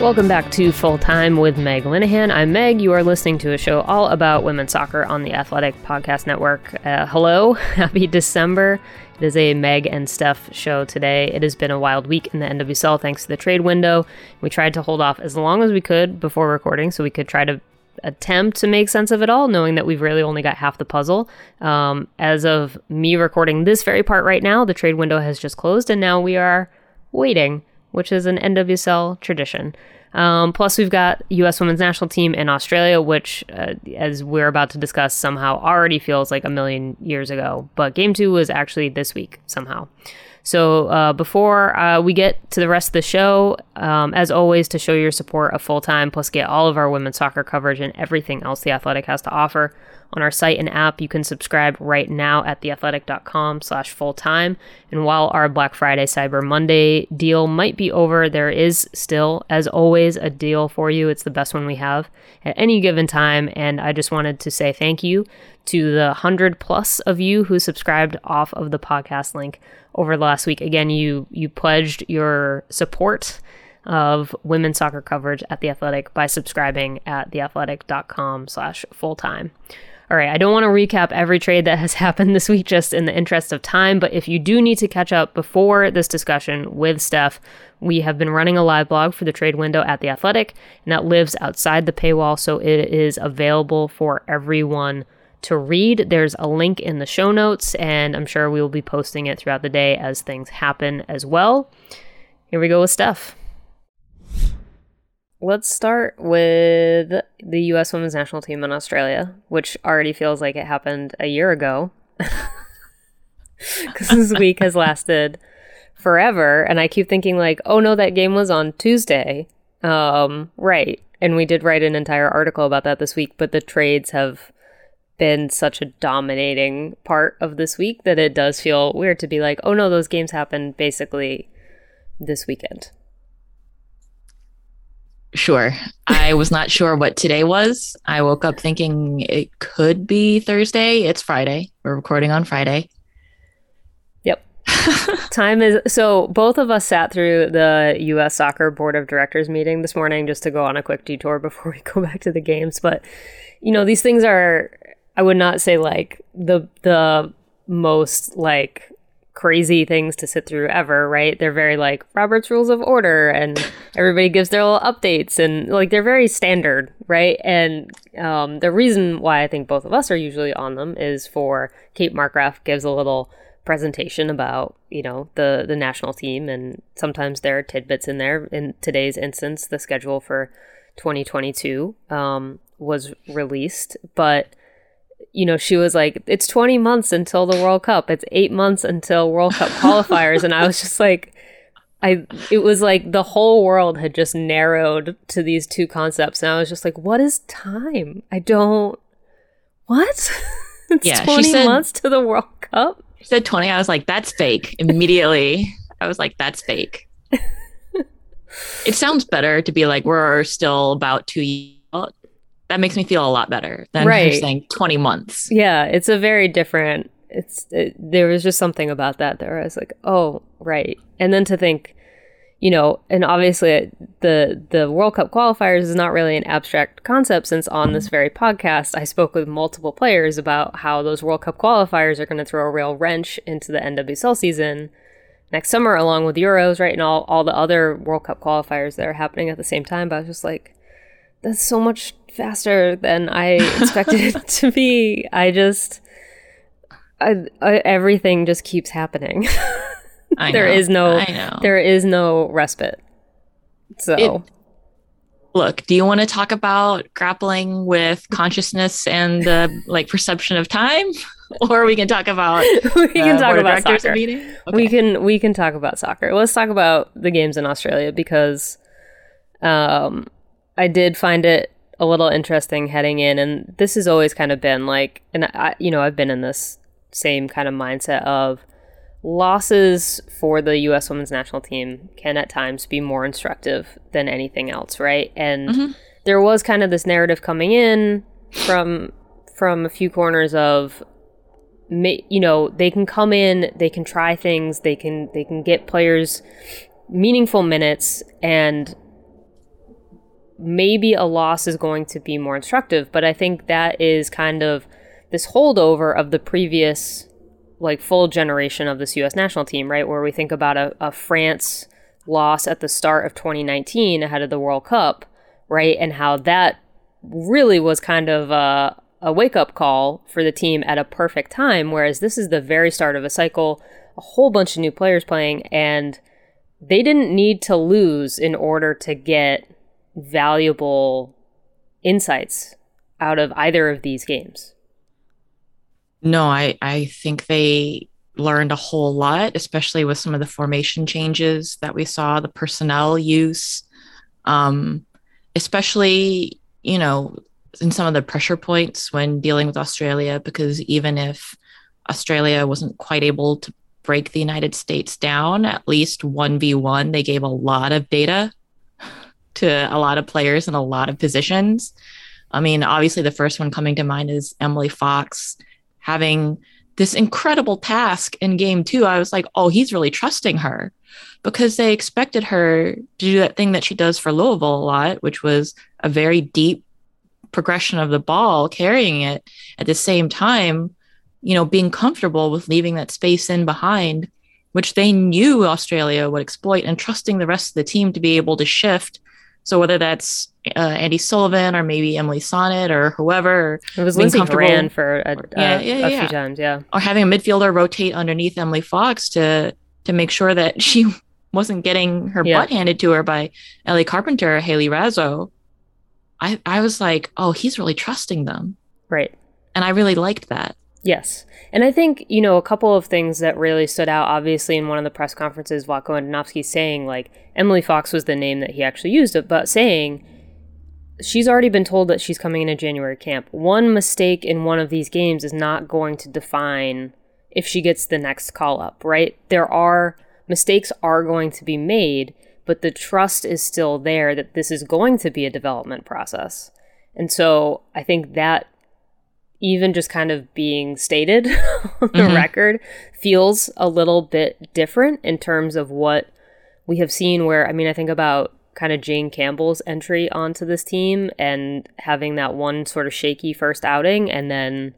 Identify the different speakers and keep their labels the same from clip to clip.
Speaker 1: Welcome back to Full Time with Meg Linehan. I'm Meg. You are listening to a show all about women's soccer on the Athletic Podcast Network. Uh, hello, happy December. It is a Meg and Steph show today. It has been a wild week in the NWSL thanks to the trade window. We tried to hold off as long as we could before recording so we could try to attempt to make sense of it all, knowing that we've really only got half the puzzle. Um, as of me recording this very part right now, the trade window has just closed and now we are waiting which is an NWSL tradition. Um, plus, we've got U.S. Women's National Team in Australia, which, uh, as we're about to discuss, somehow already feels like a million years ago. But Game Two was actually this week somehow. So uh, before uh, we get to the rest of the show, um, as always, to show your support of full time, plus get all of our women's soccer coverage and everything else the Athletic has to offer on our site and app. You can subscribe right now at theathletic.com slash full time. And while our Black Friday Cyber Monday deal might be over, there is still, as always, a deal for you. It's the best one we have at any given time. And I just wanted to say thank you to the 100 plus of you who subscribed off of the podcast link over the last week. Again, you you pledged your support of women's soccer coverage at The Athletic by subscribing at theathletic.com slash full-time. All right, I don't want to recap every trade that has happened this week just in the interest of time, but if you do need to catch up before this discussion with Steph, we have been running a live blog for the trade window at The Athletic, and that lives outside the paywall, so it is available for everyone to read. There's a link in the show notes, and I'm sure we will be posting it throughout the day as things happen as well. Here we go with Steph. Let's start with the U.S. women's national team in Australia, which already feels like it happened a year ago. Because this week has lasted forever. And I keep thinking, like, oh no, that game was on Tuesday. Um, right. And we did write an entire article about that this week, but the trades have been such a dominating part of this week that it does feel weird to be like, oh no, those games happened basically this weekend.
Speaker 2: Sure. I was not sure what today was. I woke up thinking it could be Thursday. It's Friday. We're recording on Friday.
Speaker 1: Yep. Time is so both of us sat through the US Soccer Board of Directors meeting this morning just to go on a quick detour before we go back to the games, but you know, these things are I would not say like the the most like crazy things to sit through ever, right? They're very like Robert's Rules of Order and everybody gives their little updates and like they're very standard, right? And um, the reason why I think both of us are usually on them is for Kate Markgraf gives a little presentation about, you know, the the national team and sometimes there are tidbits in there. In today's instance, the schedule for 2022 um, was released, but you know, she was like, it's 20 months until the World Cup. It's eight months until World Cup qualifiers. and I was just like, I, it was like the whole world had just narrowed to these two concepts. And I was just like, what is time? I don't, what? it's yeah, 20 said, months to the World Cup.
Speaker 2: She said 20. I was like, that's fake immediately. I was like, that's fake. it sounds better to be like we're still about two years. That makes me feel a lot better than right. saying 20 months.
Speaker 1: Yeah, it's a very different. It's it, there was just something about that that I was like, oh, right. And then to think, you know, and obviously uh, the the World Cup qualifiers is not really an abstract concept since on this very podcast I spoke with multiple players about how those World Cup qualifiers are going to throw a real wrench into the NWSL season next summer, along with Euros, right, and all, all the other World Cup qualifiers that are happening at the same time. But I was just like, that's so much faster than I expected it to be. I just, I, I, everything just keeps happening. there
Speaker 2: know,
Speaker 1: is no, there is no respite. So. It,
Speaker 2: look do you want to talk about grappling with consciousness and the like perception of time or we can talk about
Speaker 1: we can talk about soccer. Okay. We can we can talk about soccer. Let's talk about the games in Australia because um, I did find it a little interesting heading in, and this has always kind of been like, and I you know I've been in this same kind of mindset of losses for the U.S. Women's National Team can at times be more instructive than anything else, right? And mm-hmm. there was kind of this narrative coming in from from a few corners of you know they can come in they can try things they can they can get players meaningful minutes and maybe a loss is going to be more instructive but i think that is kind of this holdover of the previous like full generation of this us national team right where we think about a, a france loss at the start of 2019 ahead of the world cup right and how that really was kind of a a wake up call for the team at a perfect time. Whereas this is the very start of a cycle, a whole bunch of new players playing, and they didn't need to lose in order to get valuable insights out of either of these games.
Speaker 2: No, I, I think they learned a whole lot, especially with some of the formation changes that we saw, the personnel use, um, especially, you know, in some of the pressure points when dealing with Australia, because even if Australia wasn't quite able to break the United States down, at least 1v1, they gave a lot of data to a lot of players in a lot of positions. I mean, obviously, the first one coming to mind is Emily Fox having this incredible task in game two. I was like, oh, he's really trusting her because they expected her to do that thing that she does for Louisville a lot, which was a very deep progression of the ball, carrying it at the same time, you know, being comfortable with leaving that space in behind, which they knew Australia would exploit, and trusting the rest of the team to be able to shift. So whether that's uh, Andi Sullivan or maybe Emily Sonnett or whoever,
Speaker 1: it was Lindsey Horan for a, yeah, yeah, a yeah. few times, yeah,
Speaker 2: or having a midfielder rotate underneath Emily Fox to to make sure that she wasn't getting her butt handed to her by Ellie Carpenter or Hayley Raso I, I was like, oh, he's really trusting them.
Speaker 1: Right.
Speaker 2: And I really liked that.
Speaker 1: Yes. And I think, you know, a couple of things that really stood out, obviously, in one of the press conferences, Vlatko Andonovski saying, like, Emily Fox was the name that he actually used, but saying she's already been told that she's coming in a January camp. One mistake in one of these games is not going to define if she gets the next call up, right? There are mistakes are going to be made, but the trust is still there that this is going to be a development process. And so I think that even just kind of being stated on the mm-hmm. record feels a little bit different in terms of what we have seen where I mean I think about kind of Jane Campbell's entry onto this team and having that one sort of shaky first outing and then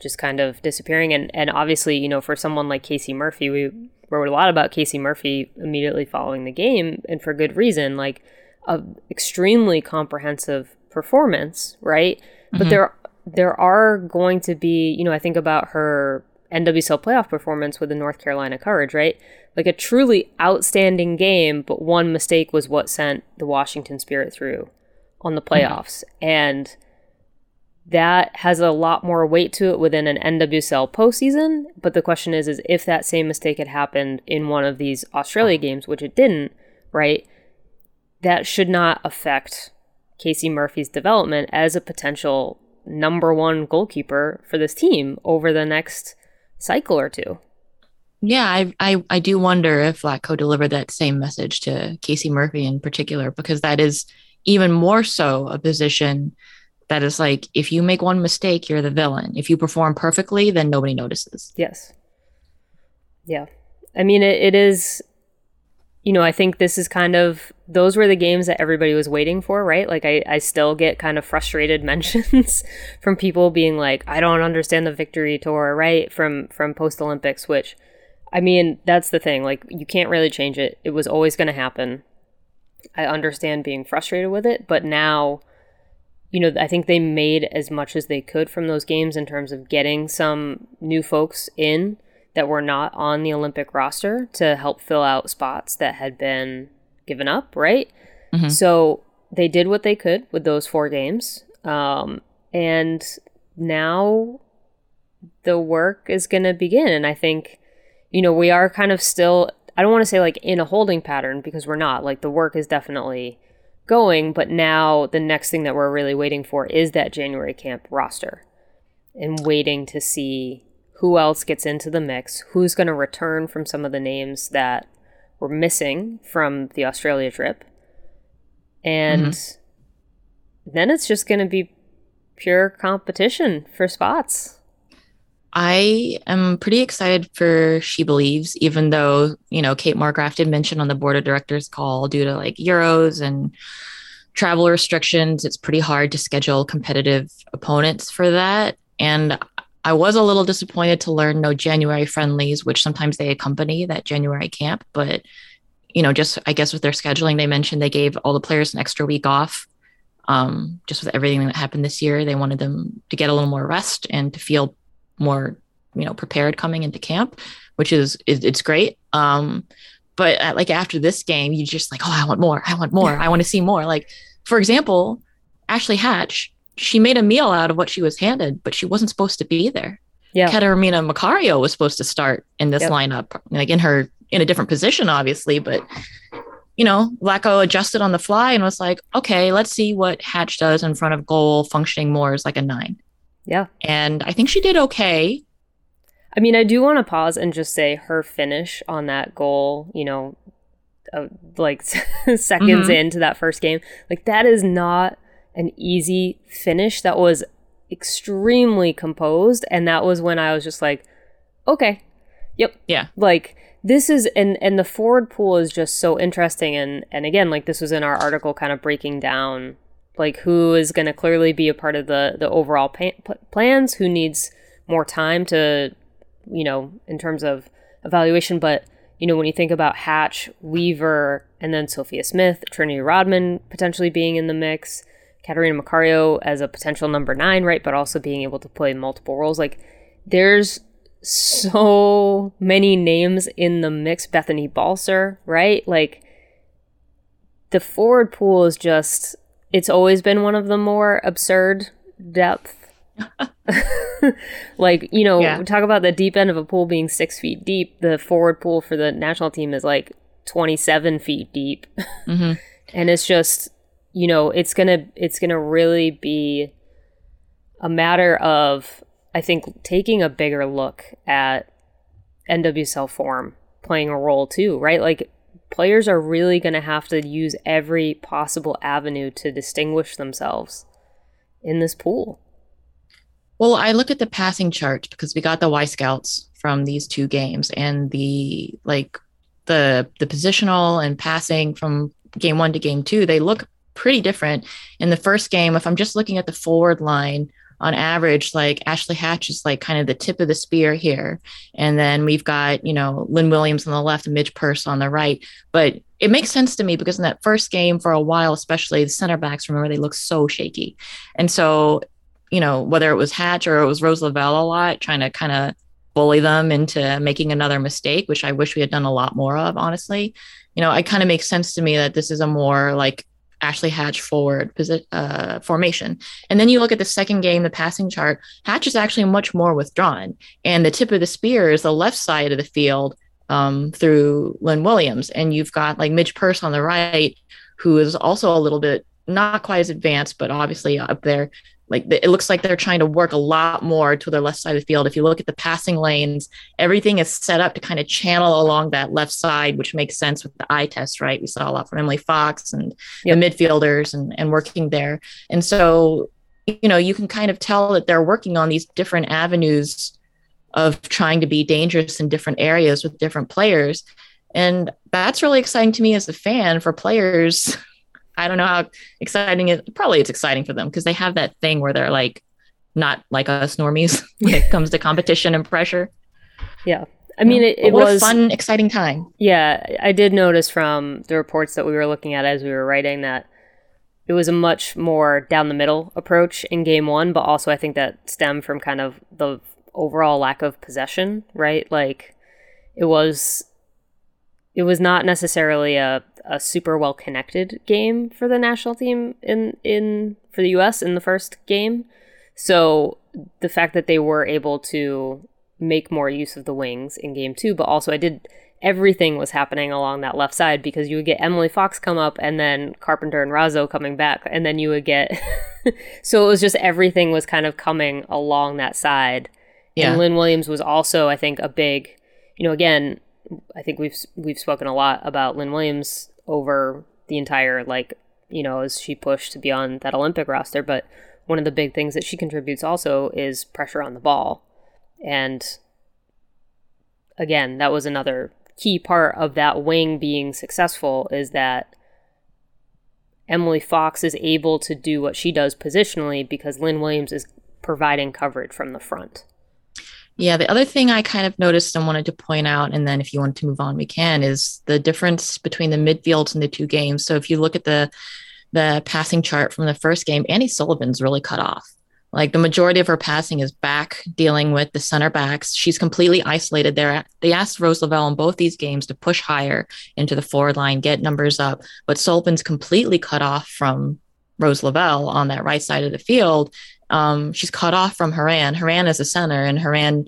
Speaker 1: just kind of disappearing and and obviously you know for someone like Casey Murphy we wrote a lot about Casey Murphy immediately following the game, and for good reason. Like a extremely comprehensive performance, right? Mm-hmm. But there there are going to be, you know, I think about her NWSL playoff performance with the North Carolina Courage, right? Like a truly outstanding game, but one mistake was what sent the Washington Spirit through on the mm-hmm. playoffs. Mm-hmm. And that has a lot more weight to it within an NWSL postseason. But the question is, is if that same mistake had happened in one of these Australia games, which it didn't, right? That should not affect Casey Murphy's development as a potential number one goalkeeper for this team over the next cycle or two.
Speaker 2: Yeah, I, I I do wonder if Vlatko delivered that same message to Casey Murphy in particular, because that is even more so a position that is like if you make one mistake, you're the villain. If you perform perfectly, then nobody notices.
Speaker 1: Yes. Yeah. I mean, it, it is, you know, I think this is kind of, those were the games that everybody was waiting for, right? Like, I, I still get kind of frustrated mentions from people being like, I don't understand the victory tour, right? From, from post Olympics, which, I mean, that's the thing. Like, you can't really change it. It was always going to happen. I understand being frustrated with it, but now, you know, I think they made as much as they could from those games in terms of getting some new folks in that were not on the Olympic roster to help fill out spots that had been given up, right? Mm-hmm. So they did what they could with those four games. Um, and now the work is going to begin. And I think, you know, we are kind of still, I don't want to say like in a holding pattern because we're not. Like the work is definitely going, but now the next thing that we're really waiting for is that January camp roster and waiting to see who else gets into the mix, who's going to return from some of the names that were missing from the Australia trip. And mm-hmm. then it's just going to be pure competition for spots.
Speaker 2: I am pretty excited for She Believes, even though, you know, Kate Markgraf did mention on the board of directors call due to like Euros and travel restrictions, it's pretty hard to schedule competitive opponents for that. And I was a little disappointed to learn no January friendlies, which sometimes they accompany that January camp. But, you know, just I guess with their scheduling, they mentioned they gave all the players an extra week off. Um, just with everything that happened this year, they wanted them to get a little more rest and to feel more, you know, prepared coming into camp, which is, it, it's great. Um, but at, like after this game, you just like, oh, I want more, I want more, I want to see more. Like, for example, Ashley Hatch she made a meal out of what she was handed, but she wasn't supposed to be there. Yeah. Catarina Macario was supposed to start in this yep. lineup, like in her in a different position, obviously, but you know, Vlatko adjusted on the fly and was like, okay, let's see what Hatch does in front of goal, functioning more as like a nine.
Speaker 1: Yeah.
Speaker 2: And I think she did okay.
Speaker 1: I mean, I do want to pause and just say her finish on that goal, you know, uh, like seconds mm-hmm. into that first game, like that is not an easy finish that was extremely composed. And that was when I was just like okay yep.
Speaker 2: Yeah.
Speaker 1: Like this is and and the forward pool is just so interesting. And and again like this was in our article kind of breaking down like who is going to clearly be a part of the the overall pa- plans who needs more time to you know in terms of evaluation. But you know when you think about hatch weaver and then sophia smith trinity rodman potentially being in the mix Catarina Macario as a potential number nine, right? But also being able to play multiple roles. Like, there's so many names in the mix. Bethany Balcer, right? Like, the forward pool is just, it's always been one of the more absurd depth. like, you know, yeah. talk about the deep end of a pool being six feet deep. The forward pool for the national team is like 27 feet deep. Mm-hmm. and it's just, you know, it's gonna it's gonna really be a matter of I think taking a bigger look at NWSL form playing a role too, right? Like players are really going to have to use every possible avenue to distinguish themselves in this pool.
Speaker 2: Well, I look at the passing chart because we got the Wyscouts from these two games and the like the the positional and passing from game 1 to game 2, they look pretty different. In the first game, if I'm just looking at the forward line, on average, like Ashley Hatch is like kind of the tip of the spear here. And then we've got, you know, Lynn Williams on the left and Midge Purce on the right. But it makes sense to me because in that first game, for a while, especially the center backs, remember, they look so shaky. And so, you know, whether it was Hatch or it was Rose Lavelle a lot, trying to kind of bully them into making another mistake, which I wish we had done a lot more of, honestly. You know, it kind of makes sense to me that this is a more like Ashley Hatch forward uh, formation. And then you look at the second game, the passing chart. Hatch is actually much more withdrawn, and the tip of the spear is the left side of the field um, through Lynn Williams, and you've got like Midge Purce on the right, who is also a little bit not quite as advanced, but obviously up there. Like it looks like they're trying to work a lot more to their left side of the field. If you look at the passing lanes, everything is set up to kind of channel along that left side, which makes sense with the eye test, right? We saw a lot from Emily Fox and yep. the midfielders and, and working there. And so, you know, you can kind of tell that they're working on these different avenues of trying to be dangerous in different areas with different players. And that's really exciting to me as a fan for players I don't know how exciting it probably it's exciting for them because they have that thing where they're like not like us normies when it comes to competition and pressure.
Speaker 1: Yeah. I mean, it, it
Speaker 2: was a fun, exciting time.
Speaker 1: Yeah, I did notice from the reports that we were looking at as we were writing that it was a much more down the middle approach in game one, but also I think that stemmed from kind of the overall lack of possession, right? Like it was it was not necessarily a, a super well connected game for the national team in in for the US in the first game. So the fact that they were able to make more use of the wings in game 2, but also I did everything was happening along that left side because you would get Emily Fox come up and then Carpenter and Raso coming back and then you would get so it was just everything was kind of coming along that side. Yeah. And Lynn Williams was also I think a big you know again I think we've we've spoken a lot about Lynn Williams over the entire like you know as she pushed to be on that Olympic roster, but one of the big things that she contributes also is pressure on the ball, and again that was another key part of that wing being successful is that Emily Fox is able to do what she does positionally because Lynn Williams is providing coverage from the front.
Speaker 2: Yeah, the other thing I kind of noticed and wanted to point out, and then if you want to move on, we can, is the difference between the midfields in the two games. So if you look at the the passing chart from the first game, Andi Sullivan's really cut off. Like the majority of her passing is back dealing with the center backs. She's completely isolated there. They asked Rose Lavelle in both these games to push higher into the forward line, get numbers up, but Sullivan's completely cut off from Rose Lavelle on that right side of the field um, she's cut off from Horan. Horan is a center, and Horan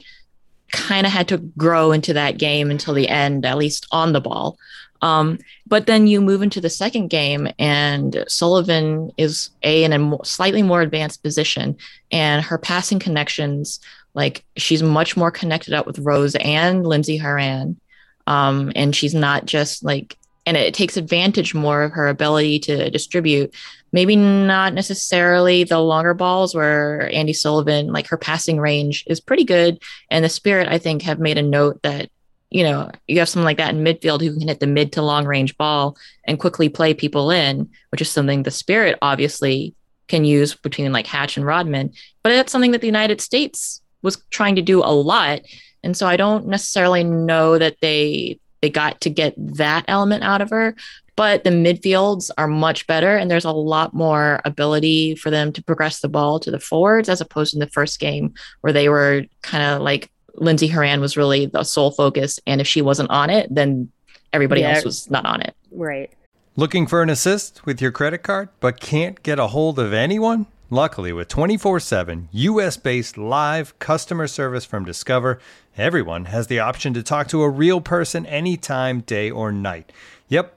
Speaker 2: kind of had to grow into that game until the end, at least on the ball. Um, but then you move into the second game, and Sullivan is a in a slightly more advanced position, and her passing connections, like she's much more connected up with Rose and Lindsey Horan, um, and she's not just like, and it takes advantage more of her ability to distribute maybe not necessarily the longer balls where Andi Sullivan, like her passing range is pretty good. And the Spirit, I think, have made a note that, you know, you have someone like that in midfield who can hit the mid to long range ball and quickly play people in, which is something the Spirit obviously can use between like Hatch and Rodman. But that's something that the United States was trying to do a lot. And so I don't necessarily know that they they got to get that element out of her but the midfields are much better and there's a lot more ability for them to progress the ball to the forwards as opposed to the first game where they were kind of like Lindsey Horan was really the sole focus and if she wasn't on it then everybody yeah. else was not on it.
Speaker 1: Right.
Speaker 3: Looking for an assist with your credit card but can't get a hold of anyone? Luckily, with 24 7 US based live customer service from Discover, everyone has the option to talk to a real person anytime, day or night. Yep,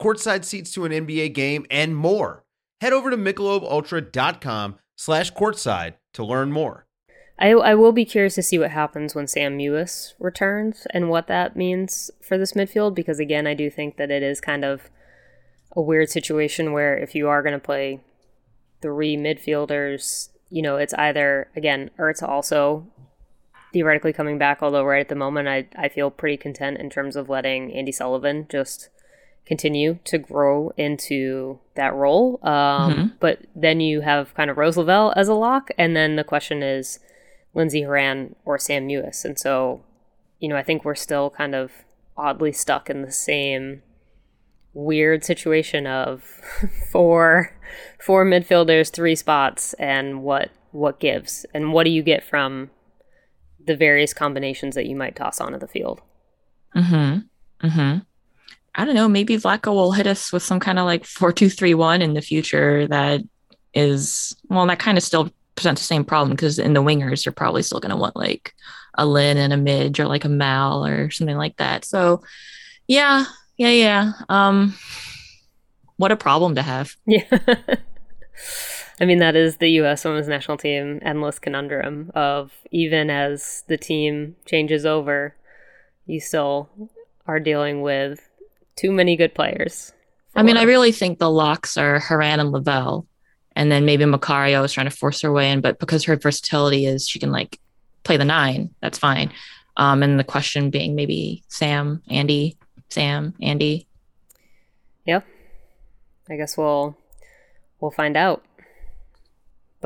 Speaker 4: courtside seats to an NBA game, and more. Head over to michelobultra.com slash courtside to learn more.
Speaker 1: I, I will be curious to see what happens when Sam Mewis returns and what that means for this midfield because, again, I do think that it is kind of a weird situation where if you are going to play three midfielders, you know, it's either, again, Ertz also theoretically coming back, although right at the moment I, I feel pretty content in terms of letting Andi Sullivan just continue to grow into that role. Um, mm-hmm. But then you have kind of Rose Lavelle as a lock, and then the question is Lindsey Horan or Sam Mewis. And so, you know, I think we're still kind of oddly stuck in the same weird situation of four four midfielders, three spots, and what what gives and what do you get from the various combinations that you might toss onto the field.
Speaker 2: Mm-hmm. Mm-hmm. I don't know. Maybe Vlatko will hit us with some kind of like four two three one in the future. That is well, that kind of still presents the same problem because in the wingers you're probably still going to want like a Lynn and a Midge or like a Mal or something like that. So, yeah, yeah, yeah. Um, what a problem to have.
Speaker 1: Yeah. I mean, that is the U.S. women's national team endless conundrum of even as the team changes over, you still are dealing with too many good players.
Speaker 2: I mean, I really think the locks are Horan and Lavelle, and then maybe Macario is trying to force her way in, but because her versatility is she can like play the nine, that's fine. Um, and the question being maybe Sam, Andi, Sam, Andi.
Speaker 1: Yep. I guess we'll we'll find out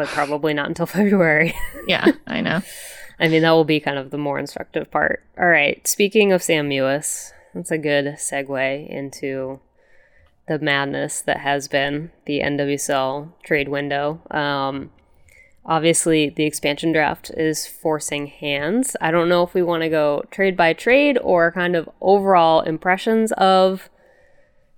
Speaker 1: but probably not until February.
Speaker 2: yeah, I know.
Speaker 1: I mean, that will be kind of the more instructive part. All right. Speaking of Sam Mewis, that's a good segue into the madness that has been the NWSL trade window. Um, obviously, the expansion draft is forcing hands. I don't know if we want to go trade by trade or kind of overall impressions of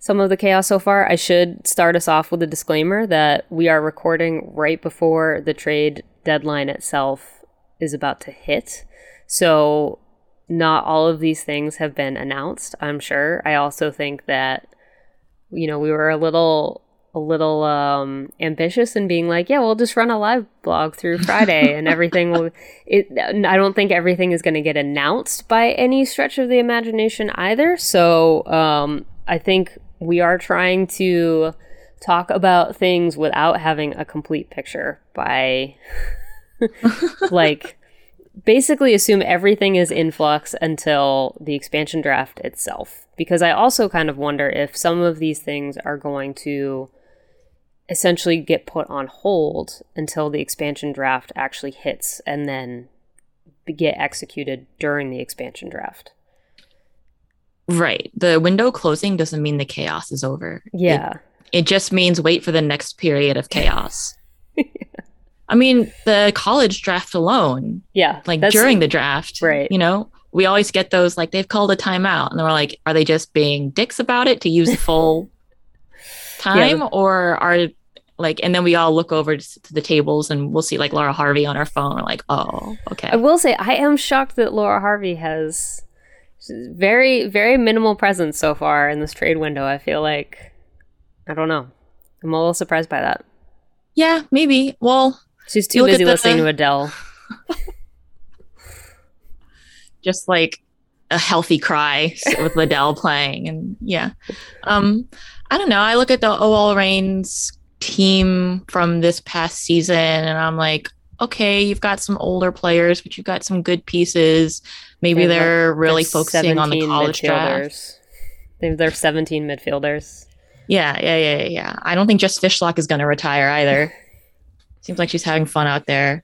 Speaker 1: some of the chaos so far, I should start us off with a disclaimer that we are recording right before the trade deadline itself is about to hit. So, not all of these things have been announced, I'm sure. I also think that you know, we were a little a little um, ambitious in being like, yeah, we'll just run a live blog through Friday and everything will. It, I don't think everything is going to get announced by any stretch of the imagination either. So um, I think we are trying to talk about things without having a complete picture by like basically assume everything is in flux until the expansion draft itself because i also kind of wonder if some of these things are going to essentially get put on hold until the expansion draft actually hits and then get executed during the expansion draft
Speaker 2: Right. The window closing doesn't mean the chaos is over.
Speaker 1: Yeah.
Speaker 2: It, it just means wait for the next period of chaos. yeah. I mean, the college draft alone.
Speaker 1: Yeah.
Speaker 2: Like during the draft.
Speaker 1: Right.
Speaker 2: You know, we always get those like they've called a timeout and we're like, are they just being dicks about it to use the full time yeah. or are like and then we all look over to the tables and we'll see like Laura Harvey on our phone. We're like, oh, okay. I
Speaker 1: will say I am shocked that Laura Harvey has very very minimal presence so far in this trade window. I feel like I don't know. I'm a little surprised by that.
Speaker 2: Yeah, maybe. Well,
Speaker 1: she's too busy listening to Adele.
Speaker 2: Just like a healthy cry with Adele playing, and yeah. Um, I don't know. I look at the OL Reigns team from this past season, and I'm like, okay, you've got some older players, but you've got some good pieces. Maybe they are really focusing on the college draft.
Speaker 1: They have their 17 midfielders.
Speaker 2: Yeah, yeah, yeah, yeah. I don't think Jess Fishlock is going to retire either. Seems like she's having fun out there.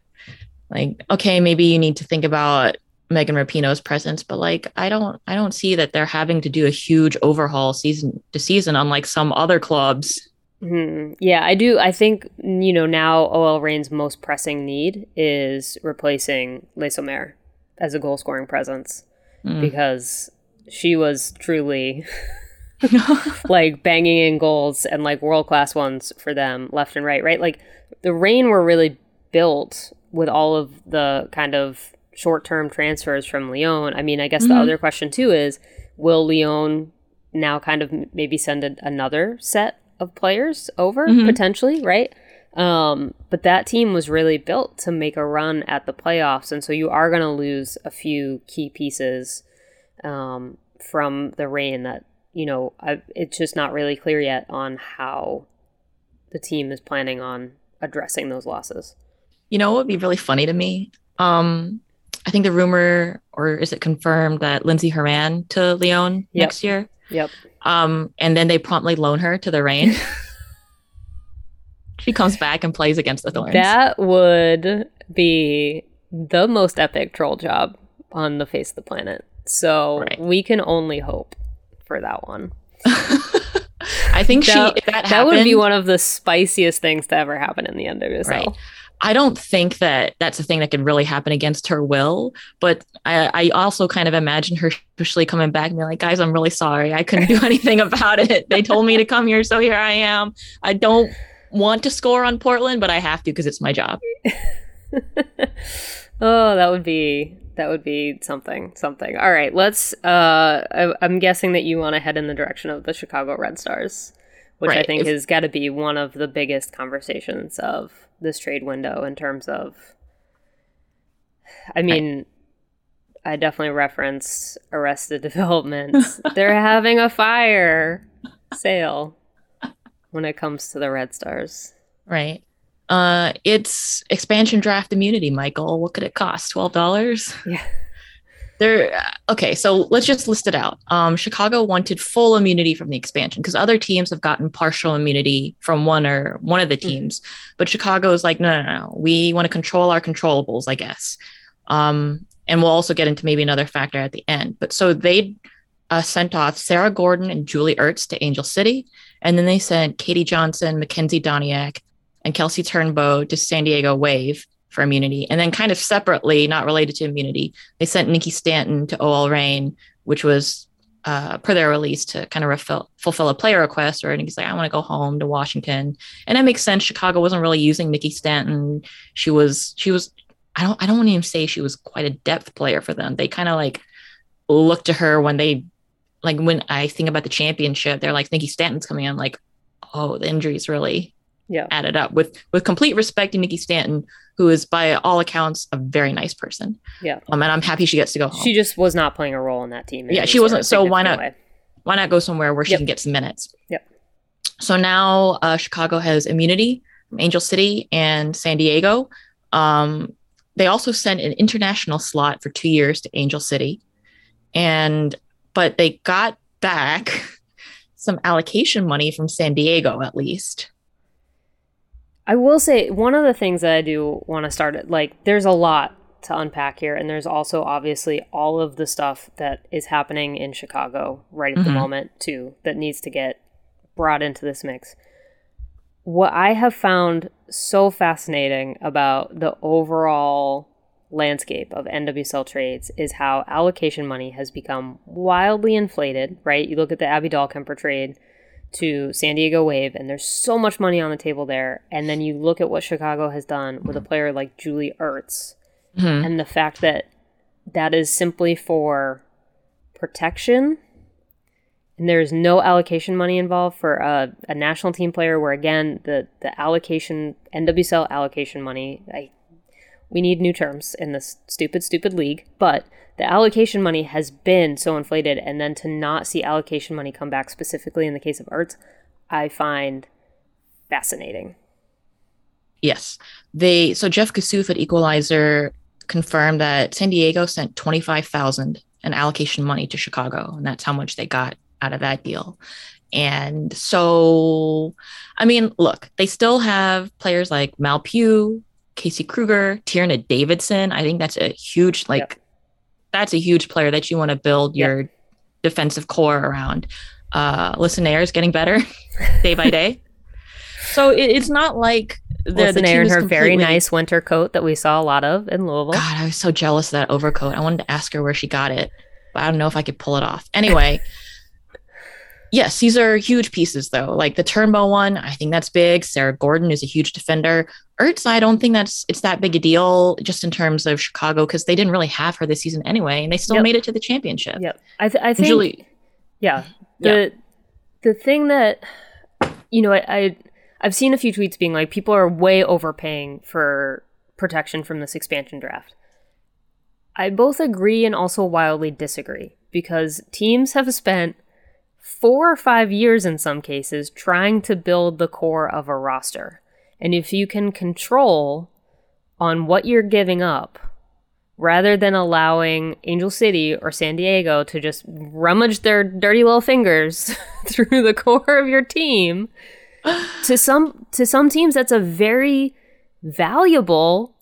Speaker 2: Like, okay, maybe you need to think about Megan Rapinoe's presence, but like, I don't, I don't see that they're having to do a huge overhaul season to season, unlike some other clubs.
Speaker 1: Mm-hmm. Yeah, I do. I think you know now OL Reign's most pressing need is replacing Le Sommer as a goal scoring presence mm. because she was truly like banging in goals and like world class ones for them left and right, right? Like the Reign were really built with all of the kind of short term transfers from Lyon. I mean, I guess mm-hmm. the other question too is will Lyon now kind of maybe send a, another set of players over mm-hmm. potentially, right? Um, but that team was really built to make a run at the playoffs, and so you are going to lose a few key pieces um, from the Reign That you know, I, it's just not really clear yet on how the team is planning on addressing those losses.
Speaker 2: You know what would be really funny to me? Um, I think the rumor, or is it confirmed, that Lindsey Horan to Lyon yep. next year?
Speaker 1: Yep.
Speaker 2: Um, and then they promptly loan her to the Reign. she comes back and plays against the Thorns.
Speaker 1: That would be the most epic troll job on the face of the planet. So right. we can only hope for that one.
Speaker 2: I think she
Speaker 1: That,
Speaker 2: if that,
Speaker 1: that would be one of the spiciest things to ever happen in the end of NWSL.
Speaker 2: Right. I don't think that that's a thing that could really happen against her will, but I, I also kind of imagine her officially coming back and be like, guys, I'm really sorry. I couldn't do anything about it. They told me to come here, so here I am. I don't want to score on Portland, but I have to because it's my job.
Speaker 1: oh, that would be that would be something something. All right, let's. Uh, I, I'm guessing that you want to head in the direction of the Chicago Red Stars, which I think
Speaker 2: if-
Speaker 1: has got to be one of the biggest conversations of this trade window in terms of. I mean, I definitely referenced Arrested Development. They're having a fire sale when it comes to the Red Stars.
Speaker 2: Right. Uh, it's expansion draft immunity, Michael. What could it cost? Twelve dollars.
Speaker 1: Yeah.
Speaker 2: There. uh, Okay, so let's just list it out. Um, Chicago wanted full immunity from the expansion because other teams have gotten partial immunity from one or one of the teams, but Chicago is like, no, no, no. We want to control our controllables, I guess. Um, and we'll also get into maybe another factor at the end. But so they uh, sent off Sarah Gordon and Julie Ertz to Angel City, and then they sent Katie Johnson, Makenzy Doniak, and Kelsey Turnbow to San Diego Wave for immunity. And then, kind of separately, not related to immunity, they sent Nikki Stanton to OL Reign, which was uh, per their release to kind of fulfill a player request. Or Nikki's like, I want to go home to Washington, and that makes sense. Chicago wasn't really using Nikki Stanton. She was, she was. I don't. I don't want to even say she was quite a depth player for them. They kind of like look to her when they, like when I think about the championship, they're like Nikki Stanton's coming in. Like, oh, the injuries really
Speaker 1: Yeah.
Speaker 2: added up with with complete respect to Nikki Stanton, who is by all accounts a very nice person.
Speaker 1: Yeah.
Speaker 2: Um, and I'm happy she gets to go home.
Speaker 1: She just was not playing a role in that team.
Speaker 2: Yeah, she wasn't, so why not-
Speaker 1: way.
Speaker 2: Why not go somewhere where she
Speaker 1: Yep.
Speaker 2: can get some minutes?
Speaker 1: Yep.
Speaker 2: So now uh, Chicago has immunity from Angel City and San Diego. Um, they also sent an international slot for two years to Angel City, and but they got back some allocation money from San Diego at least.
Speaker 1: I will say one of the things that I do want to start at like there's a lot to unpack here and there's also obviously all of the stuff that is happening in Chicago right at the
Speaker 2: Mhm.
Speaker 1: moment too that needs to get brought into this mix. What I have found so fascinating about the overall landscape of NWSL trades is how allocation money has become wildly inflated, right? You look at the Abby Dahlkemper trade to San Diego Wave, and there's so much money on the table there. And then you look at what Chicago has done with a player like Julie Ertz,
Speaker 2: Mhm.
Speaker 1: and the fact that that is simply for protection, and there's no allocation money involved for a, a national team player. Where again, the the allocation NWSL allocation money, I we need new terms in this stupid, stupid league. But the allocation money has been so inflated, and then to not see allocation money come back specifically in the case of Ertz, I find fascinating.
Speaker 2: Yes. They so Jeff Kassouf at Equalizer confirmed that San Diego sent 25,000 in allocation money to Chicago and that's how much they got out of that deal. And so I mean, look, they still have players like Mal Pugh, Casey Krueger, Tierna Davidson. I think that's a huge like that's a huge player that you want to build
Speaker 1: Yep.
Speaker 2: your defensive core around. Uh Alyssa Naeher is getting better day by day. So it, it's not like the, the
Speaker 1: Listen, Aaron,
Speaker 2: is
Speaker 1: her very nice winter coat that we saw a lot of in Louisville.
Speaker 2: God, I was so jealous of that overcoat. I wanted to ask her where she got it, but I don't know if I could pull it off. Anyway, yes, these are huge pieces though. Like the Turnbow one, I think that's big. Sarah Gordon is a huge defender. Ertz, I don't think that's it's that big a deal just in terms of Chicago because they didn't really have her this season anyway, and they still
Speaker 1: Yep.
Speaker 2: made it to the championship.
Speaker 1: Yep. I, th- I think
Speaker 2: Julie,
Speaker 1: Yeah. The the thing that you know, I, I I've seen a few tweets being like people are way overpaying for protection from this expansion draft. I both agree and also wildly disagree because teams have spent four or five years in some cases trying to build the core of a roster. And if you can control on what you're giving up, rather than allowing Angel City or San Diego to just rummage their dirty little fingers through the core of your team, to some to some teams that's a very valuable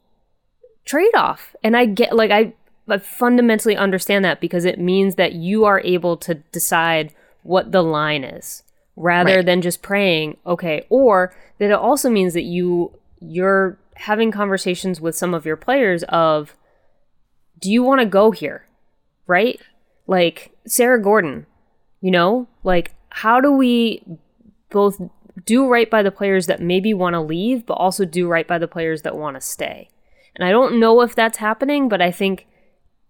Speaker 1: trade-off. And I get like I, I fundamentally understand that because it means that you are able to decide what the line is, rather
Speaker 2: Right.
Speaker 1: than just praying, okay, or that it also means that you you're having conversations with some of your players of do you want to go here? Right? Like Sarah Gordon, you know? Like how do we both do right by the players that maybe want to leave but also do right by the players that want to stay? And I don't know if that's happening, but I think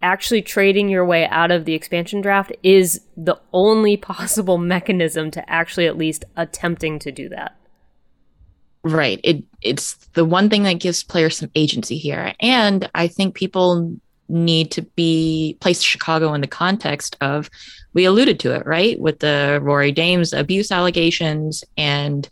Speaker 1: actually trading your way out of the expansion draft is the only possible mechanism to actually at least attempting to do that.
Speaker 2: Right. It it's the one thing that gives players some agency here. And I think people need to be place Chicago in the context of we alluded to it, right? With the Rory Dames abuse allegations and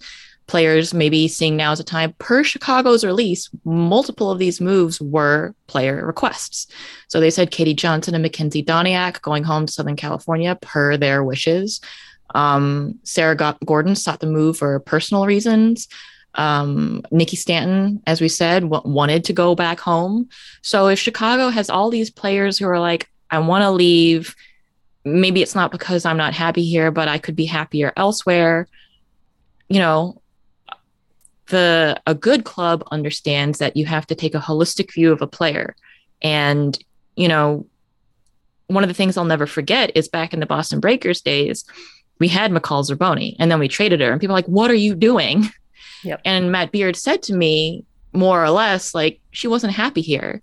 Speaker 2: players maybe seeing now as a time per Chicago's release, multiple of these moves were player requests. So they said Katie Johnson and Makenzy Doniak going home to Southern California per their wishes. Um, Sarah Go- Gorden sought the move for personal reasons. Um, Nikki Stanton, as we said, w- wanted to go back home. So if Chicago has all these players who are like, I want to leave, maybe it's not because I'm not happy here, but I could be happier elsewhere. You know, the a good club understands that you have to take a holistic view of a player. And, you know, one of the things I'll never forget is back in the Boston Breakers days, we had McCall Zerboni and then we traded her. And people are like, what are you doing?
Speaker 1: Yep.
Speaker 2: And Matt Beard said to me, more or less, like, she wasn't happy here.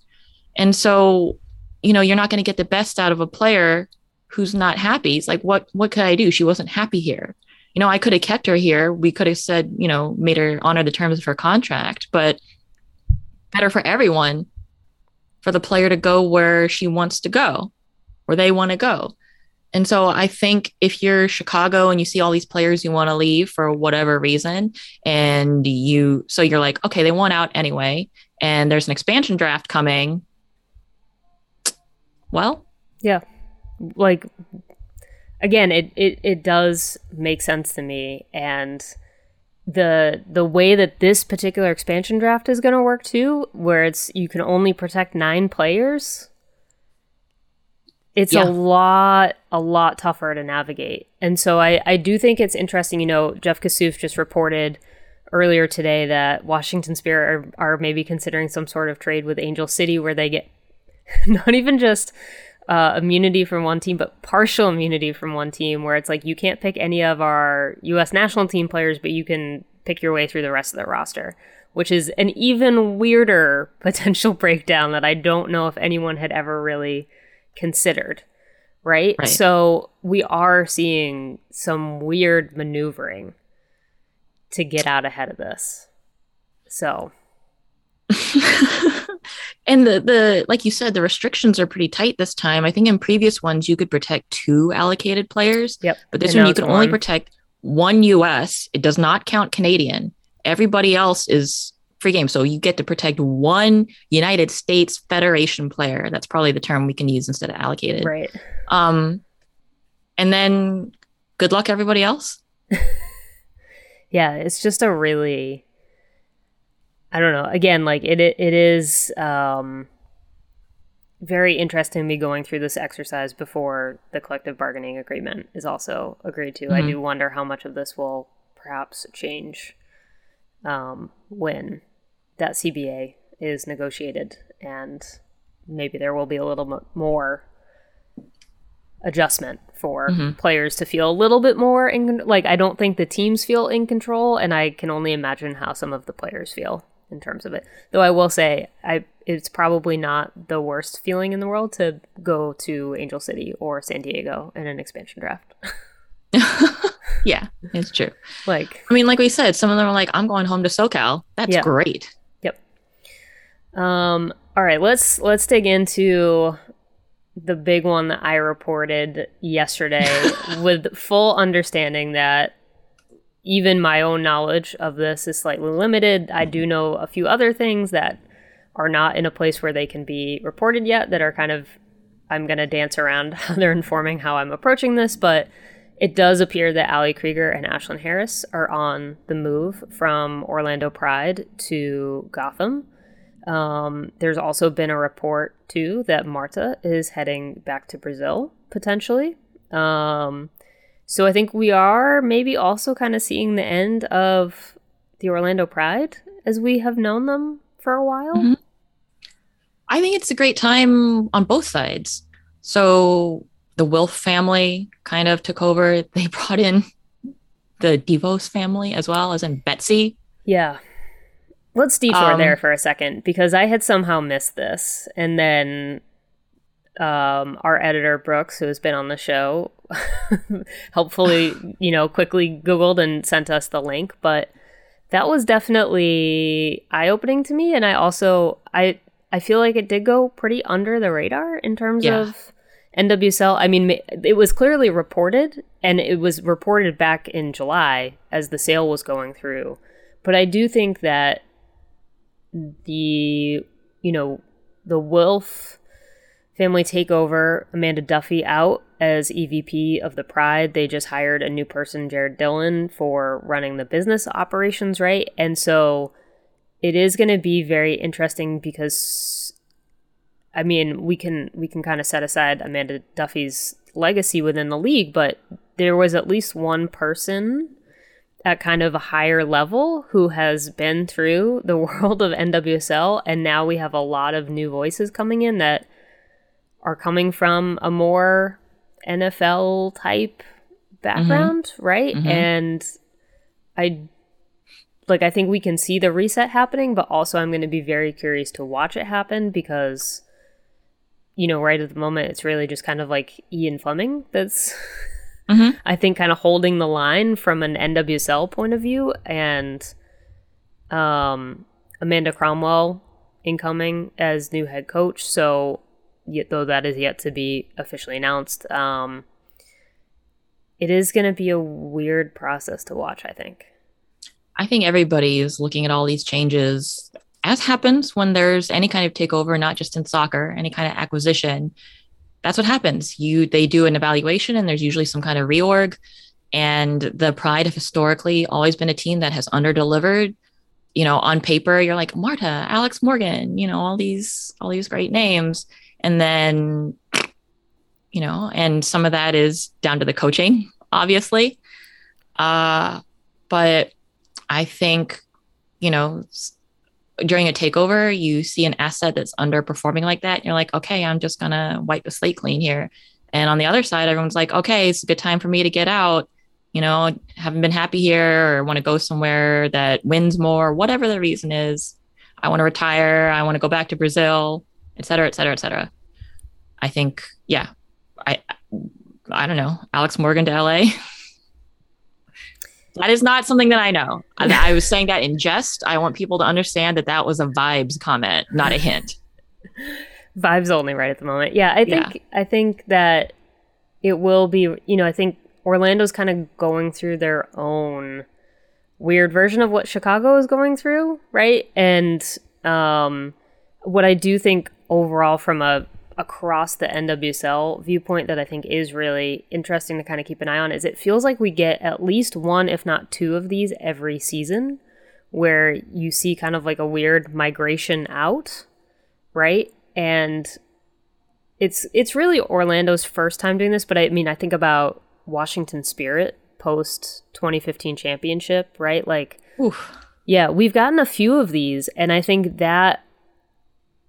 Speaker 2: And so, you know, you're not going to get the best out of a player who's not happy. It's like, what what could I do? She wasn't happy here. You know, I could have kept her here. We could have said, you know, made her honor the terms of her contract, but better for everyone for the player to go where she wants to go, where they want to go. And so I think if you're Chicago and you see all these players you want to leave for whatever reason, and you, so you're like, okay, they want out anyway, and there's an expansion draft coming. Well,
Speaker 1: Yeah. Like again, it, it, it does make sense to me and the the way that this particular expansion draft is going to work too, where it's you can only protect 9 players. It's
Speaker 2: Yeah.
Speaker 1: a lot a lot tougher to navigate. And so I I do think it's interesting, you know, Jeff Kassouf just reported earlier today that Washington Spirit are, are maybe considering some sort of trade with Angel City where they get not even just uh, immunity from one team, but partial immunity from one team, where it's like you can't pick any of our U.S. national team players, but you can pick your way through the rest of the roster, which is an even weirder potential breakdown that I don't know if anyone had ever really considered. Right?
Speaker 2: Right.
Speaker 1: So we are seeing some weird maneuvering to get out ahead of this. So,
Speaker 2: and the the like you said, the restrictions are pretty tight this time. I think in previous ones you could protect two allocated players,
Speaker 1: yep.
Speaker 2: but this
Speaker 1: And
Speaker 2: one you can only
Speaker 1: one.
Speaker 2: protect one US. It does not count Canadian. Everybody else is free game. So you get to protect one United States Federation player. That's probably the term we can use instead of allocated.
Speaker 1: Right.
Speaker 2: Um and then good luck everybody else.
Speaker 1: yeah it's just a really i don't know again like it it, it is um very interesting me going through this exercise before the collective bargaining agreement is also agreed to i
Speaker 2: Mhm.
Speaker 1: do wonder how much of this will perhaps change um when that cba is negotiated and maybe there will be a little mo- more adjustment for
Speaker 2: Mhm.
Speaker 1: players to feel a little bit more in like I don't think the teams feel in control and I can only imagine how some of the players feel in terms of it. Though I will say I it's probably not the worst feeling in the world to go to Angel City or San Diego in an expansion draft.
Speaker 2: yeah, it's true.
Speaker 1: like
Speaker 2: I mean, like we said, some of them are like, I'm going home to SoCal. That's
Speaker 1: Yeah.
Speaker 2: great. Yep.
Speaker 1: Um, all right, let's let's dig into the big one that I reported yesterday with full understanding that even my own knowledge of this is slightly limited. I do know a few other things that are not in a place where they can be reported yet that are kind of I'm going to dance around how they're informing how I'm approaching this, but it does appear that Ali Krieger and Ashlyn Harris are on the move from Orlando Pride to Gotham. Um, there's also been a report too that Marta is heading back to Brazil potentially. Um, So I think we are maybe also kind of seeing the end of the Orlando Pride as we have known them for a while.
Speaker 2: Mhm. I think it's a great time on both sides. So the Wilf family kind of took over. They brought in the DeVos family as well, as in Betsy.
Speaker 1: Yeah. Let's detour
Speaker 2: Um,
Speaker 1: there for a second because I had somehow missed this. And then um, our editor, Brooks, who has been on the show, helpfully, you know, quickly Googled and sent us the link. But that was definitely eye opening to me. And I also, I, I feel like it did go pretty under the radar in terms
Speaker 2: Yeah.
Speaker 1: of NWSL. I mean, it was clearly reported, and it was reported back in July as the sale was going through. But I do think that the, you know, the Wilf family takeover, Amanda Duffy out as EVP of the Pride. They just hired a new person, Jared Dillon, for running the business operations, right? And so it is going to be very interesting because I mean, we can we can kind of set aside Amanda Duffy's legacy within the league, but there was at least one person at kind of a higher level who has been through the world of NWSL and now we have a lot of new voices coming in that are coming from a more NFL type background, right?
Speaker 2: Mhm.
Speaker 1: And I like I think we can see the reset happening, but also I'm going to be very curious to watch it happen because you know, right at the moment it's really just kind of like Ian Fleming that's
Speaker 2: Mhm.
Speaker 1: I think kind of holding the line from an NWSL point of view and um Amanda Cromwell incoming as new head coach. So yet though that is yet to be officially announced, um it is going to be a weird process to watch, I think.
Speaker 2: I think everybody is looking at all these changes, as happens when there's any kind of takeover, not just in soccer, any kind of acquisition. That's what happens. You they do an evaluation, and there's usually some kind of reorg. And the Pride have historically always been a team that has underdelivered. You know, on paper, you're like Marta, Alex Morgan, you know, all these all these great names, and then, you know, and some of that is down to the coaching, obviously. Uh, but I think, you know, during a takeover, you see an asset that's underperforming like that. And you're like, okay, I'm just going to wipe the slate clean here. And on the other side, everyone's like, okay, it's a good time for me to get out. You know, haven't been happy here or want to go somewhere that wins more, whatever the reason is. I want to retire. I want to go back to Brazil, et cetera, et cetera, et cetera. I think, yeah, I, I don't know, Alex Morgan to LA. That is not something that I know. I, I was saying that in jest. I want people to understand that that was a vibes comment, not a hint.
Speaker 1: vibes only right at the moment. Yeah, I
Speaker 2: Yeah.
Speaker 1: think I think that it will be. You know, I think Orlando's kind of going through their own weird version of what Chicago is going through, right? And um, what I do think overall, from a across the NWSL viewpoint, that I think is really interesting to kind of keep an eye on is it feels like we get at least one, if not two, of these every season, where you see kind of like a weird migration out, right? and it's it's really Orlando's first time doing this, but I mean I think about Washington Spirit post 2015 championship, right? Like
Speaker 2: Oof.
Speaker 1: yeah, we've gotten a few of these and I think that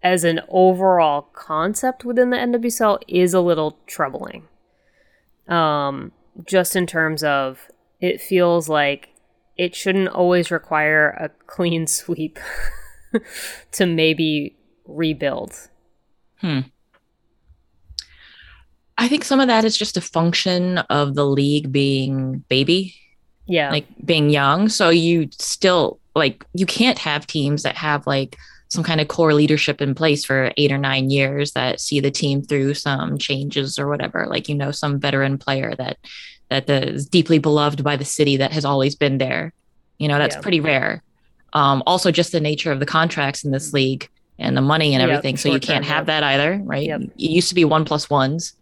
Speaker 1: as an overall concept within the NWSL is a little troubling. Um just in terms of it feels like it shouldn't always require a clean sweep to maybe rebuild. Hmm.
Speaker 2: I think some of that is just a function of the league being baby,
Speaker 1: Yeah.
Speaker 2: like being young. So you still like you can't have teams that have like some kind of core leadership in place for eight or nine years that see the team through some changes or whatever. Like you know, some veteran player that that is deeply beloved by the city that has always been there. You know, that's
Speaker 1: Yeah.
Speaker 2: pretty rare. Um, also, just the nature of the contracts in this league and the money and
Speaker 1: Yep,
Speaker 2: everything. so you can't have
Speaker 1: yep.
Speaker 2: that either, right?
Speaker 1: Yep.
Speaker 2: It used to be one plus ones.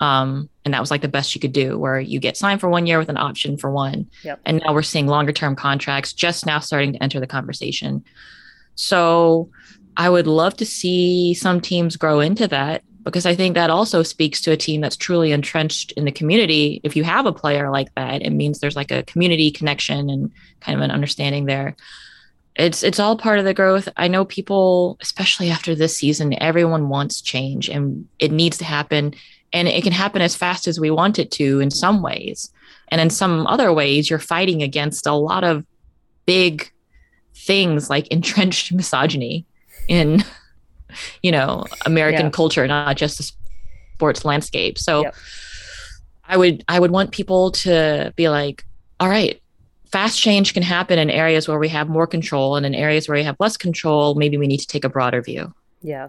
Speaker 2: Um, and that was like the best you could do, where you get signed for one year with an option for one.
Speaker 1: Yep.
Speaker 2: And now we're seeing longer term contracts just now starting to enter the conversation. So I would love to see some teams grow into that because I think that also speaks to a team that's truly entrenched in the community. If you have a player like that, it means there's like a community connection and kind of an understanding there. It's it's all part of the growth. I know people, especially after this season, everyone wants change and it needs to happen. And it can happen as fast as we want it to in some ways. And in some other ways, you're fighting against a lot of big things like entrenched misogyny in you know american yeah. culture not just the sports landscape so yep. i would i would want people to be like all right fast change can happen in areas where we have more control and in areas where we have less control maybe we need to take a broader view
Speaker 1: yeah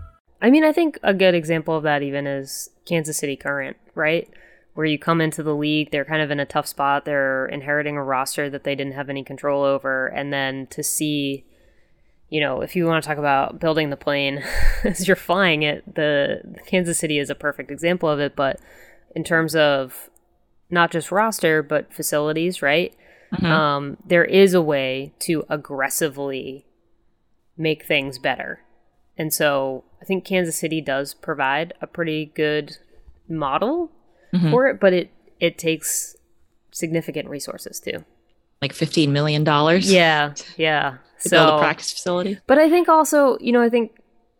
Speaker 1: I mean, I think a good example of that even is Kansas City Current, right? Where you come into the league, they're kind of in a tough spot. They're inheriting a roster that they didn't have any control over. And then to see, you know, if you want to talk about building the plane as you're flying it, the, Kansas City is a perfect example of it. But in terms of not just roster, but facilities, right? Mm-hmm. Um, there is a way to aggressively make things better and so I think Kansas City does provide a pretty good model mm-hmm. for it, but it it takes significant resources too.
Speaker 2: Like fifteen million dollars.
Speaker 1: Yeah, yeah.
Speaker 2: so, build a practice facility.
Speaker 1: But I think also, you know, I think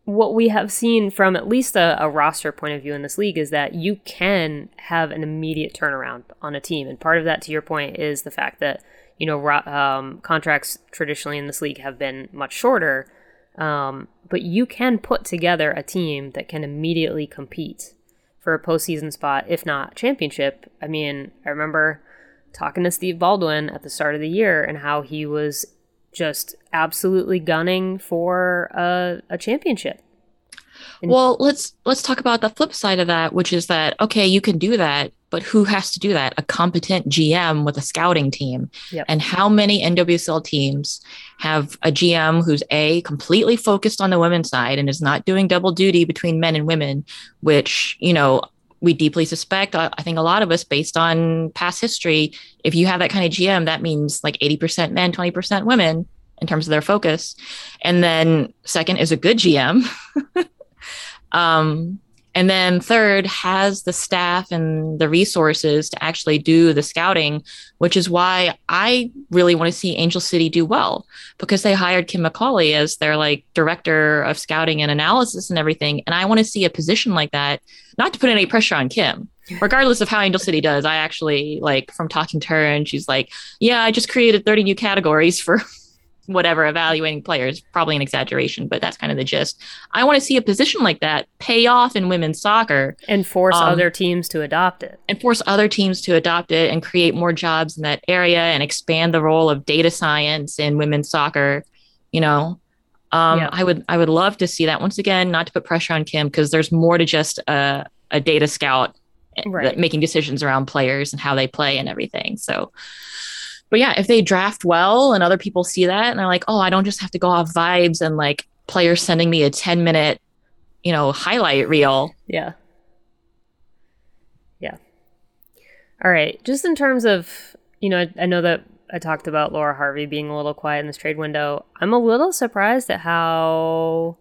Speaker 1: what we have seen from at least a, a, roster point of view in this league is that you can have an immediate turnaround on a team, and part of that, to your point, is the fact that you know um, contracts traditionally in this league have been much shorter. Um, but you can put together a team that can immediately compete for a postseason spot, if not championship. I mean, I remember talking to Steve Baldwin at the start of the year and how he was just absolutely gunning for a, a championship.
Speaker 2: And well, let's let's talk about the flip side of that, which is that okay, you can do that, but who has to do that? A competent GM with a scouting team. Yep. And how many NWSL teams have a GM who's a completely focused on the women's side and is not doing double duty between men and women, which, you know, we deeply suspect, uh, I think a lot of us, based on past history, if you have that kind of GM, that means like 80% men, 20% women in terms of their focus. And then second is a good GM. um, and then third, has the staff and the resources to actually do the scouting, which is why I really want to see Angel City do well because they hired Kim McCauley as their like director of scouting and analysis and everything. And I want to see a position like that, not to put any pressure on Kim, regardless of how Angel City does. I actually like from talking to her and she's like, yeah, I just created 30 new categories for whatever evaluating players probably an exaggeration but that's kind of the gist. I want to see a position like that pay off in women's soccer
Speaker 1: and force um, other teams to adopt it.
Speaker 2: and force other teams to adopt it and create more jobs in that area and expand the role of data science in women's soccer you know? Um, yeah. i would i would love to see that. Once again not to put pressure on kim because there's more to just a, a data scout eh, right. making decisions around players and how they play and everything. So but yeah, if they draft well and other people see that and they're like, oh, I don't just have to go off vibes and like players sending me a 10 minute, you know, highlight reel.
Speaker 1: Yeah. Yeah. All right. Just in terms of, you know, I, I know that I talked about Laura Harvey being a little quiet in this trade window. I'm a little surprised at how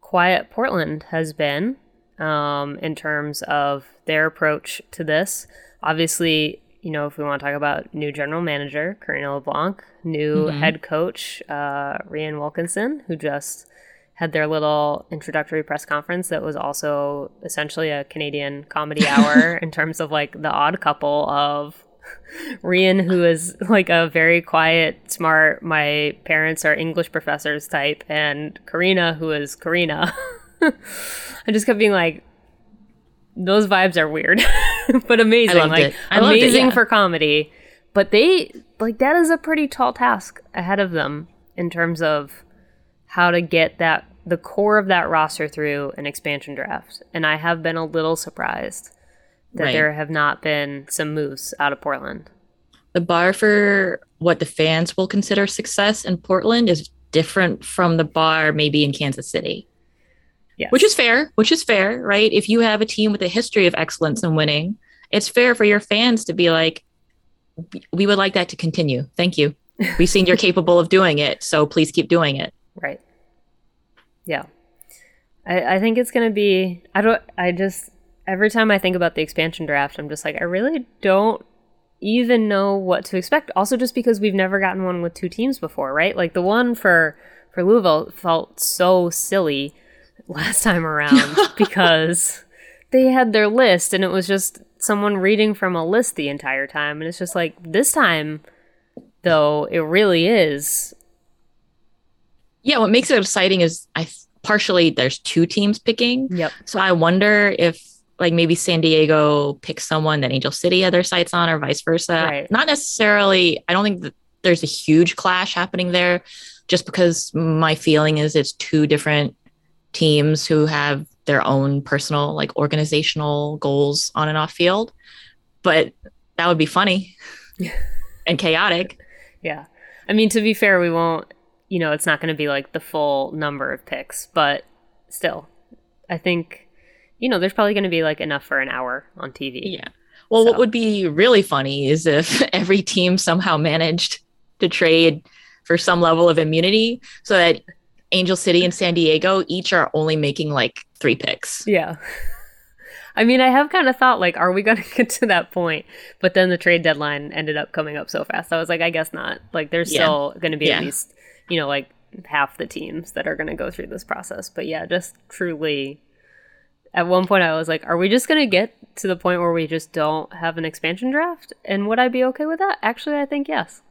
Speaker 1: quiet Portland has been um, in terms of their approach to this. Obviously, you know, if we want to talk about new general manager, Karina LeBlanc, new mm-hmm. head coach, uh, Rhian Wilkinson, who just had their little introductory press conference that was also essentially a Canadian comedy hour in terms of like the odd couple of Rhian, who is like a very quiet, smart, my parents are English professors type, and Karina, who is Karina. I just kept being like, those vibes are weird, but amazing.
Speaker 2: I loved
Speaker 1: like
Speaker 2: it. I loved it,
Speaker 1: amazing
Speaker 2: yeah.
Speaker 1: for comedy. But they like that is a pretty tall task ahead of them in terms of how to get that the core of that roster through an expansion draft. And I have been a little surprised that
Speaker 2: Right.
Speaker 1: there have not been some moves out of Portland.
Speaker 2: the bar for what the fans will consider success in Portland is different from the bar maybe in Kansas City. Which is fair, which is fair, right? If you have a team with a history of excellence and winning, it's fair for your fans to be like, we would like that to continue. Thank you. We've seen you're capable of doing it, so please keep doing it.
Speaker 1: Right. Yeah. I, I think it's gonna be I don't I just every time I think about the expansion draft, I'm just like, I really don't even know what to expect. Also just because we've never gotten one with two teams before, right? Like the one for for Louisville felt so silly last time around because they had their list and it was just someone reading from a list the entire time and it's just like this time though it really is
Speaker 2: Yeah, what makes it exciting is I partially there's two teams picking.
Speaker 1: yep
Speaker 2: So I wonder if like maybe San Diego picks someone that Angel City had their sights on or vice versa.
Speaker 1: Right.
Speaker 2: Not necessarily, I don't think that there's a huge clash happening there just because my feeling is it's two different teams who have their own personal like organizational goals on and off field. But that would be funny and chaotic.
Speaker 1: Yeah. I mean, to be fair, we won't, you know, it's not going to be like the full number of picks, but still, I think, you know, there's probably going to be like enough for an hour on TV.
Speaker 2: Yeah. Well,
Speaker 1: So-
Speaker 2: what would be really funny is if every team somehow managed to trade for some level of immunity so that Angel City and San Diego each are only making like three picks.
Speaker 1: Yeah. I mean, I have kind of thought, like, are we going to get to that point? But then the trade deadline ended up coming up so fast. I was like, I guess not. Like, there's
Speaker 2: Yeah.
Speaker 1: still going to be
Speaker 2: Yeah.
Speaker 1: at least, you know, like half the teams that are going to go through this process. But yeah, just truly, at one point, I was like, are we just going to get to the point where we just don't have an expansion draft? And would I be okay with that? Actually, I think yes.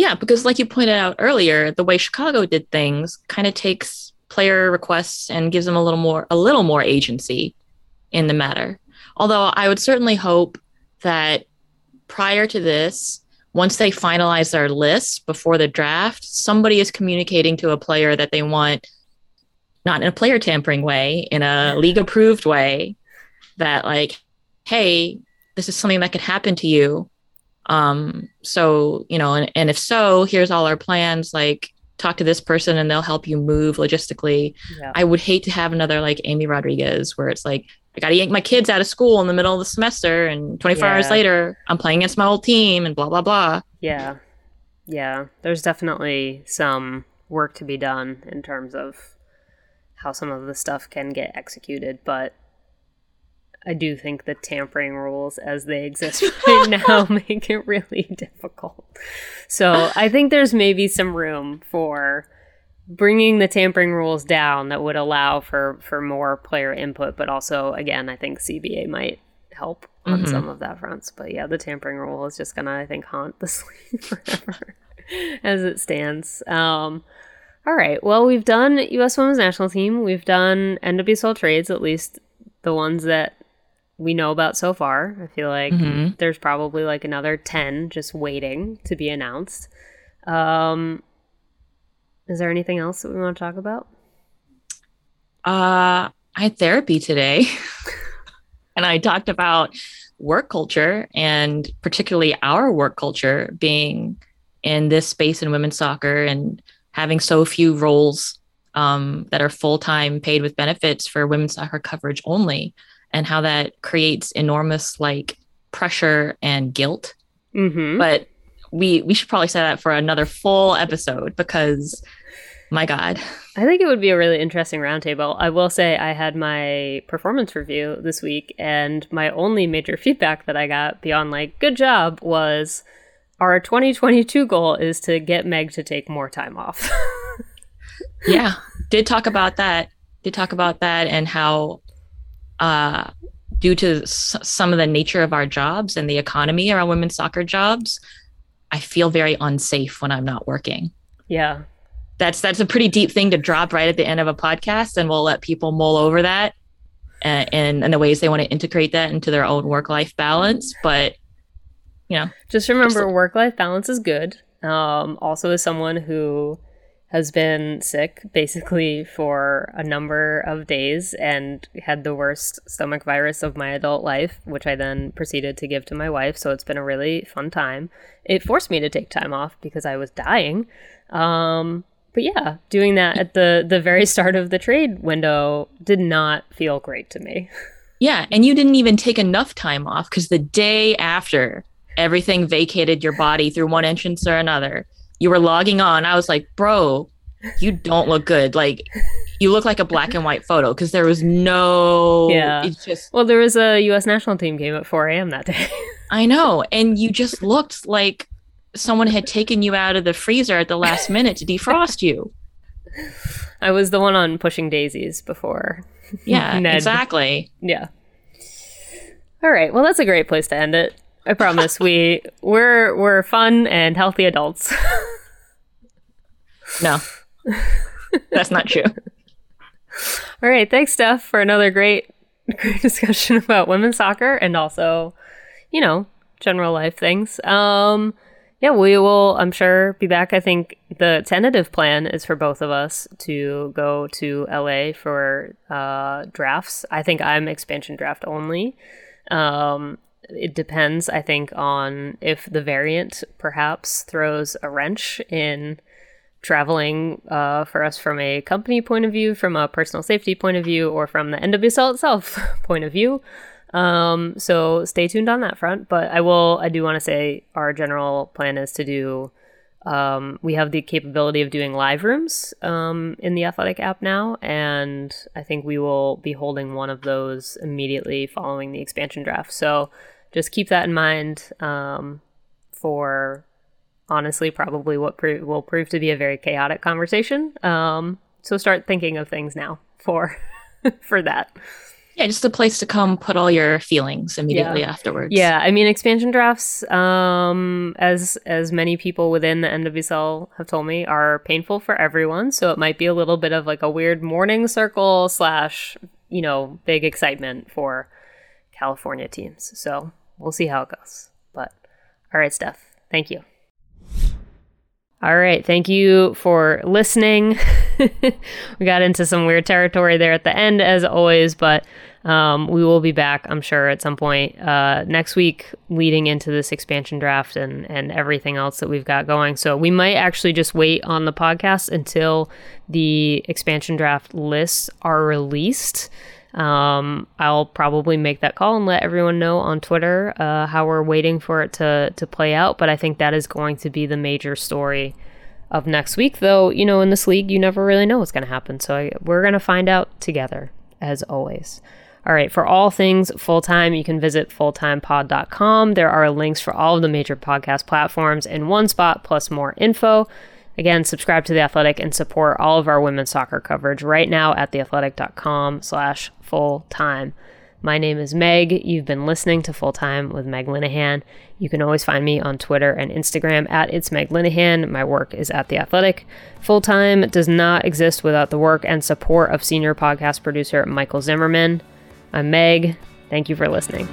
Speaker 2: Yeah, because like you pointed out earlier, the way Chicago did things kind of takes player requests and gives them a little more a little more agency in the matter. Although I would certainly hope that prior to this, once they finalize their list before the draft, somebody is communicating to a player that they want not in a player tampering way, in a league approved way, that like, hey, this is something that could happen to you. Um, so, you know, and, and if so, here's all our plans. Like, talk to this person and they'll help you move logistically.
Speaker 1: Yeah.
Speaker 2: I would hate to have another like Amy Rodriguez where it's like, I got to yank my kids out of school in the middle of the semester, and 24 hours later, I'm playing against my old team, and blah, blah, blah.
Speaker 1: Yeah. Yeah. There's definitely some work to be done in terms of how some of the stuff can get executed, but I do think the tampering rules as they exist right now make it really difficult. So I think there's maybe some room for bringing the tampering rules down that would allow for for more player input, but also again, I think CBA might help on
Speaker 2: Mhm.
Speaker 1: some of that fronts. But yeah, the tampering rule is just gonna I think haunt this league forever as it stands. Um, all right. Well, we've done U.S. Women's National Team. We've done NWSL trades, at least the ones that we know about so far. I feel like
Speaker 2: Mhm.
Speaker 1: there's probably like another 10 just waiting to be announced. Um, is there anything else that we want to talk about?
Speaker 2: Uh, I had therapy today, and I talked about work culture and particularly our work culture being in this space in women's soccer and having so few roles um, that are full time paid with benefits for women's soccer coverage only, and how that creates enormous like pressure and guilt.
Speaker 1: Mm-hmm.
Speaker 2: But we we should probably say that for another full episode because, my God.
Speaker 1: I think it would be a really interesting roundtable. I will say I had my performance review this week, and my only major feedback that I got beyond like "good job" was our 2022 goal is to get Meg to take more time off.
Speaker 2: Yeah. did talk about that. Did talk about that and how, uh, due to s- some of the nature of our jobs and the economy around women's soccer jobs, I feel very unsafe when I'm not working.
Speaker 1: Yeah.
Speaker 2: That's that's a pretty deep thing to drop right at the end of a podcast, and we'll let people mull over that and and, and the ways they want to integrate that into their own work life balance. But you know,
Speaker 1: Just remember, work life balance is good. Um, also, as someone who has been sick basically for a number of days and had the worst stomach virus of my adult life, which I then proceeded to give to my wife. So it's been a really fun time. It forced me to take time off because I was dying. Um, but yeah, doing that at the the very start of the trade window did not feel great to me.
Speaker 2: yeah, and you didn't even take enough time off because the day after everything vacated your body through one entrance or another, you were logging on. I was like, bro, you don't look good. Like you look like a black and white photo because there was no.
Speaker 1: Yeah.
Speaker 2: It's just
Speaker 1: Well, there was a U.S. national team game at 4 a.m. that day.
Speaker 2: I know. And you just looked like someone had taken you out of the freezer at the last minute to defrost you.
Speaker 1: I was the one on pushing daisies before.
Speaker 2: Yeah,
Speaker 1: Ned.
Speaker 2: exactly.
Speaker 1: Yeah. All right. Well, that's a great place to end it. I promise we we're we're fun and healthy adults.
Speaker 2: No, that's not true.
Speaker 1: All right. Thanks, Steph, for another great great discussion about women's soccer and also, you know, general life things. Um yeah, we will, I'm sure, be back. I think the tentative plan is for both of us to go to LA for uh, drafts. I think I'm expansion draft only. Um, it depends, I think, on if the variant perhaps throws a wrench in traveling uh, for us from a company point of view, from a personal safety point of view, or from the NWSL itself point of view. Um, so stay tuned on that front. But I will, I do want to say our general plan is to do. Um, we have the capability of doing live rooms um, in the Athletic app now, and I think we will be holding one of those immediately following the expansion draft. So just keep that in mind um, for honestly probably what pro- will prove to be a very chaotic conversation. Um, so start thinking of things now for for that.
Speaker 2: Yeah, just a place to come put all your feelings immediately
Speaker 1: Yeah.
Speaker 2: afterwards.
Speaker 1: Yeah, I mean expansion drafts, um, as as many people within the NWSL have told me, are painful for everyone. So it might be a little bit of like a weird mourning circle slash, you know, big excitement for California teams. So we'll see how it goes. But all right, Steph, thank you. All right, thank you for listening. we got into some weird territory there at the end, as always, but um, we will be back, I'm sure, at some point uh, next week, leading into this expansion draft and and everything else that we've got going. So we might actually just wait on the podcast until the expansion draft lists are released. Um, I'll probably make that call and let everyone know on Twitter uh, how we're waiting for it to to play out. But I think that is going to be the major story of next week. Though you know, in this league, you never really know what's going to happen. So I, we're going to find out together, as always. All right, for all things full time, you can visit fulltimepod.com. There are links for all of the major podcast platforms in one spot, plus more info. Again, subscribe to The Athletic and support all of our women's soccer coverage right now at theathletic.com slash full time. My name is Meg. You've been listening to Full Time with Meg Linehan. You can always find me on Twitter and Instagram at It's Meg Linehan. My work is at The Athletic. Full Time does not exist without the work and support of senior podcast producer Michael Zimmerman. I'm Meg. Thank you for listening.